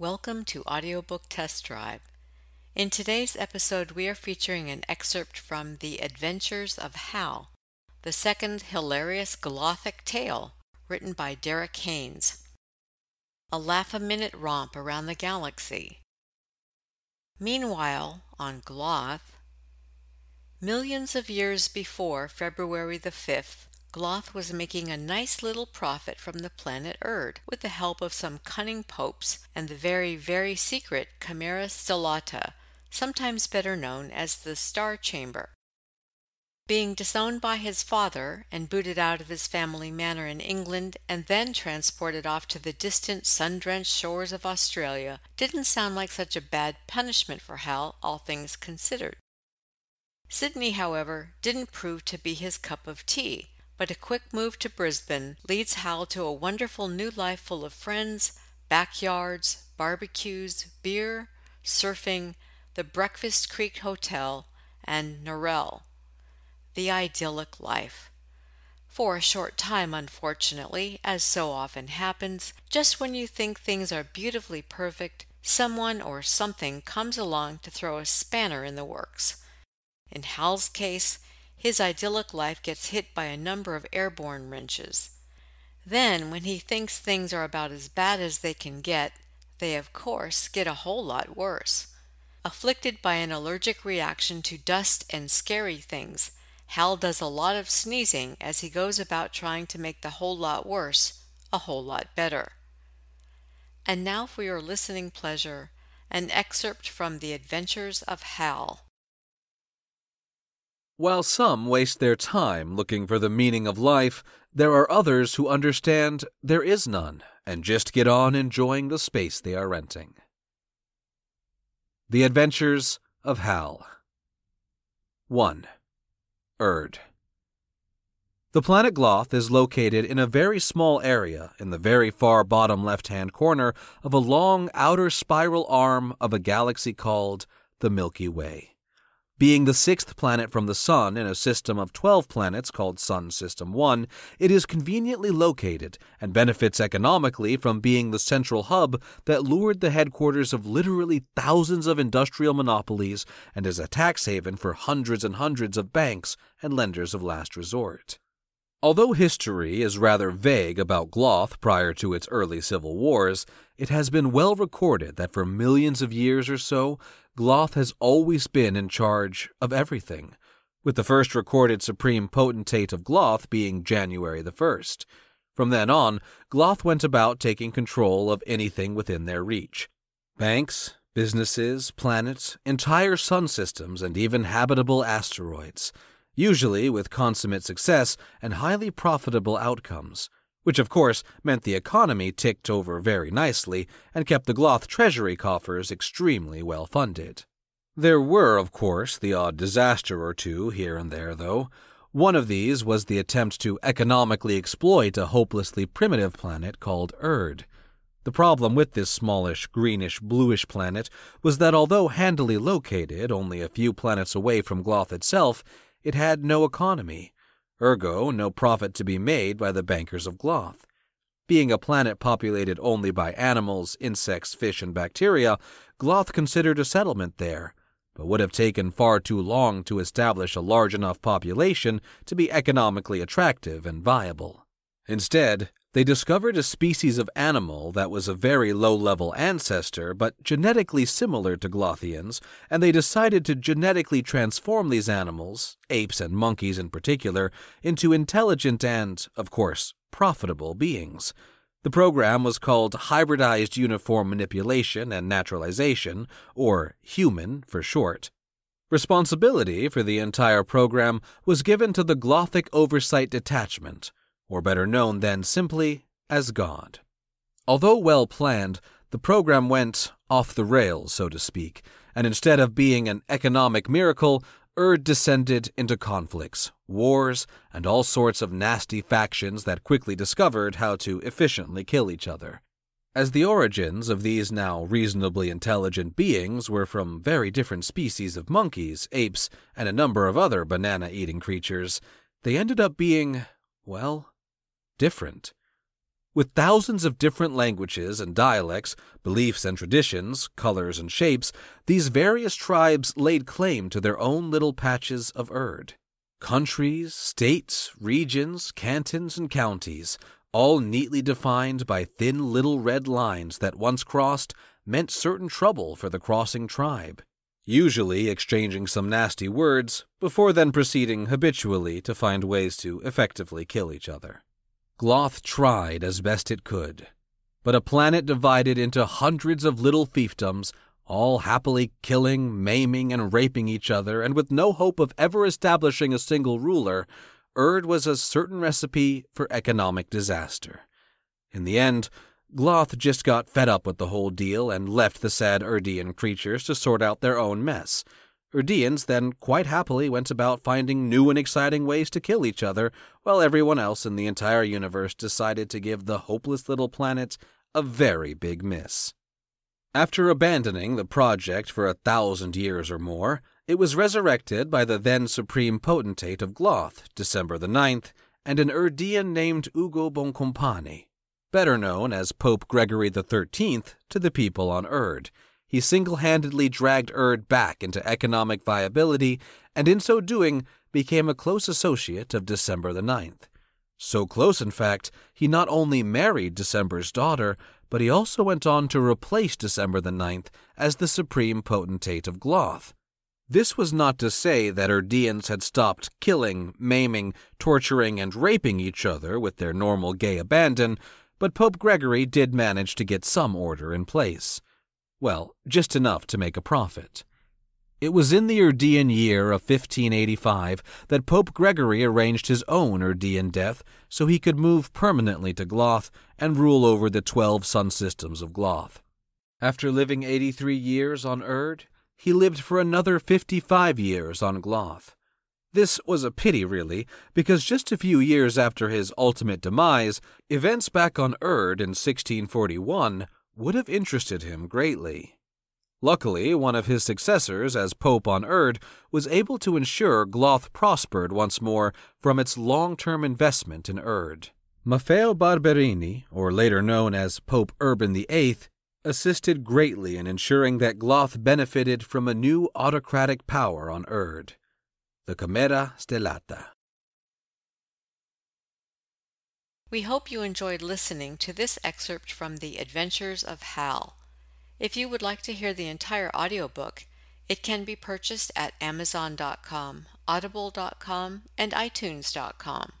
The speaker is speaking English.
Welcome to Audiobook Test Drive. In today's episode, we are featuring an excerpt from The Adventures of Hal, the second hilarious Glothic tale written by Derek Haynes. A laugh a minute romp around the galaxy. Meanwhile, on Gloth, millions of years before February the 5th, Gloth was making a nice little profit from the planet Erd with the help of some cunning popes and the very, very secret Camera Stellata, sometimes better known as the Star Chamber. Being disowned by his father and booted out of his family manor in England and then transported off to the distant sun drenched shores of Australia didn't sound like such a bad punishment for Hal, all things considered. Sydney, however, didn't prove to be his cup of tea but a quick move to Brisbane leads Hal to a wonderful new life full of friends, backyards, barbecues, beer, surfing, the Breakfast Creek Hotel, and Norrell. The idyllic life. For a short time, unfortunately, as so often happens, just when you think things are beautifully perfect, someone or something comes along to throw a spanner in the works. In Hal's case, his idyllic life gets hit by a number of airborne wrenches. Then, when he thinks things are about as bad as they can get, they of course get a whole lot worse. Afflicted by an allergic reaction to dust and scary things, Hal does a lot of sneezing as he goes about trying to make the whole lot worse a whole lot better. And now for your listening pleasure, an excerpt from The Adventures of Hal. While some waste their time looking for the meaning of life, there are others who understand there is none and just get on enjoying the space they are renting. The Adventures of Hal 1. Erd The planet Gloth is located in a very small area in the very far bottom left hand corner of a long outer spiral arm of a galaxy called the Milky Way. Being the sixth planet from the Sun in a system of 12 planets called Sun System 1, it is conveniently located and benefits economically from being the central hub that lured the headquarters of literally thousands of industrial monopolies and is a tax haven for hundreds and hundreds of banks and lenders of last resort. Although history is rather vague about Gloth prior to its early civil wars, it has been well recorded that for millions of years or so, Gloth has always been in charge of everything, with the first recorded supreme potentate of Gloth being January the 1st. From then on, Gloth went about taking control of anything within their reach banks, businesses, planets, entire sun systems, and even habitable asteroids, usually with consummate success and highly profitable outcomes which of course meant the economy ticked over very nicely and kept the Gloth treasury coffers extremely well funded. There were, of course, the odd disaster or two here and there, though. One of these was the attempt to economically exploit a hopelessly primitive planet called Erd. The problem with this smallish, greenish, bluish planet was that although handily located only a few planets away from Gloth itself, it had no economy ergo, no profit to be made by the bankers of Gloth. Being a planet populated only by animals, insects, fish, and bacteria, Gloth considered a settlement there, but would have taken far too long to establish a large enough population to be economically attractive and viable. Instead, they discovered a species of animal that was a very low level ancestor but genetically similar to Glothians, and they decided to genetically transform these animals, apes and monkeys in particular, into intelligent and, of course, profitable beings. The program was called Hybridized Uniform Manipulation and Naturalization, or HUMAN for short. Responsibility for the entire program was given to the Glothic Oversight Detachment, or better known then simply as God. Although well planned, the program went off the rails, so to speak, and instead of being an economic miracle, Erd descended into conflicts, wars, and all sorts of nasty factions that quickly discovered how to efficiently kill each other. As the origins of these now reasonably intelligent beings were from very different species of monkeys, apes, and a number of other banana eating creatures, they ended up being, well, different. With thousands of different languages and dialects, beliefs and traditions, colors and shapes, these various tribes laid claim to their own little patches of Erd. Countries, states, regions, cantons, and counties, all neatly defined by thin little red lines that once crossed meant certain trouble for the crossing tribe, usually exchanging some nasty words before then proceeding habitually to find ways to effectively kill each other. Gloth tried as best it could, but a planet divided into hundreds of little fiefdoms, all happily killing, maiming, and raping each other, and with no hope of ever establishing a single ruler, Erd was a certain recipe for economic disaster. In the end, Gloth just got fed up with the whole deal and left the sad Erdian creatures to sort out their own mess, Erdians then quite happily went about finding new and exciting ways to kill each other, while everyone else in the entire universe decided to give the hopeless little planet a very big miss. After abandoning the project for a thousand years or more, it was resurrected by the then supreme potentate of Gloth, December the 9th, and an Erdian named Ugo Boncompagni, better known as Pope Gregory the Thirteenth to the people on Erd he single handedly dragged Erd back into economic viability, and in so doing became a close associate of December the Ninth. So close, in fact, he not only married December's daughter, but he also went on to replace December the Ninth as the supreme potentate of Gloth. This was not to say that Erdians had stopped killing, maiming, torturing, and raping each other with their normal gay abandon, but Pope Gregory did manage to get some order in place. Well, just enough to make a profit. It was in the Erdean year of 1585 that Pope Gregory arranged his own Erdean death so he could move permanently to Gloth and rule over the twelve sun systems of Gloth. After living 83 years on Erd, he lived for another 55 years on Gloth. This was a pity, really, because just a few years after his ultimate demise, events back on Erd in 1641 would have interested him greatly. Luckily, one of his successors as Pope on Erd was able to ensure Gloth prospered once more from its long term investment in Erd. Maffeo Barberini, or later known as Pope Urban VIII, assisted greatly in ensuring that Gloth benefited from a new autocratic power on Erd, the Camera Stellata. We hope you enjoyed listening to this excerpt from The Adventures of Hal. If you would like to hear the entire audiobook, it can be purchased at Amazon.com, Audible.com, and iTunes.com.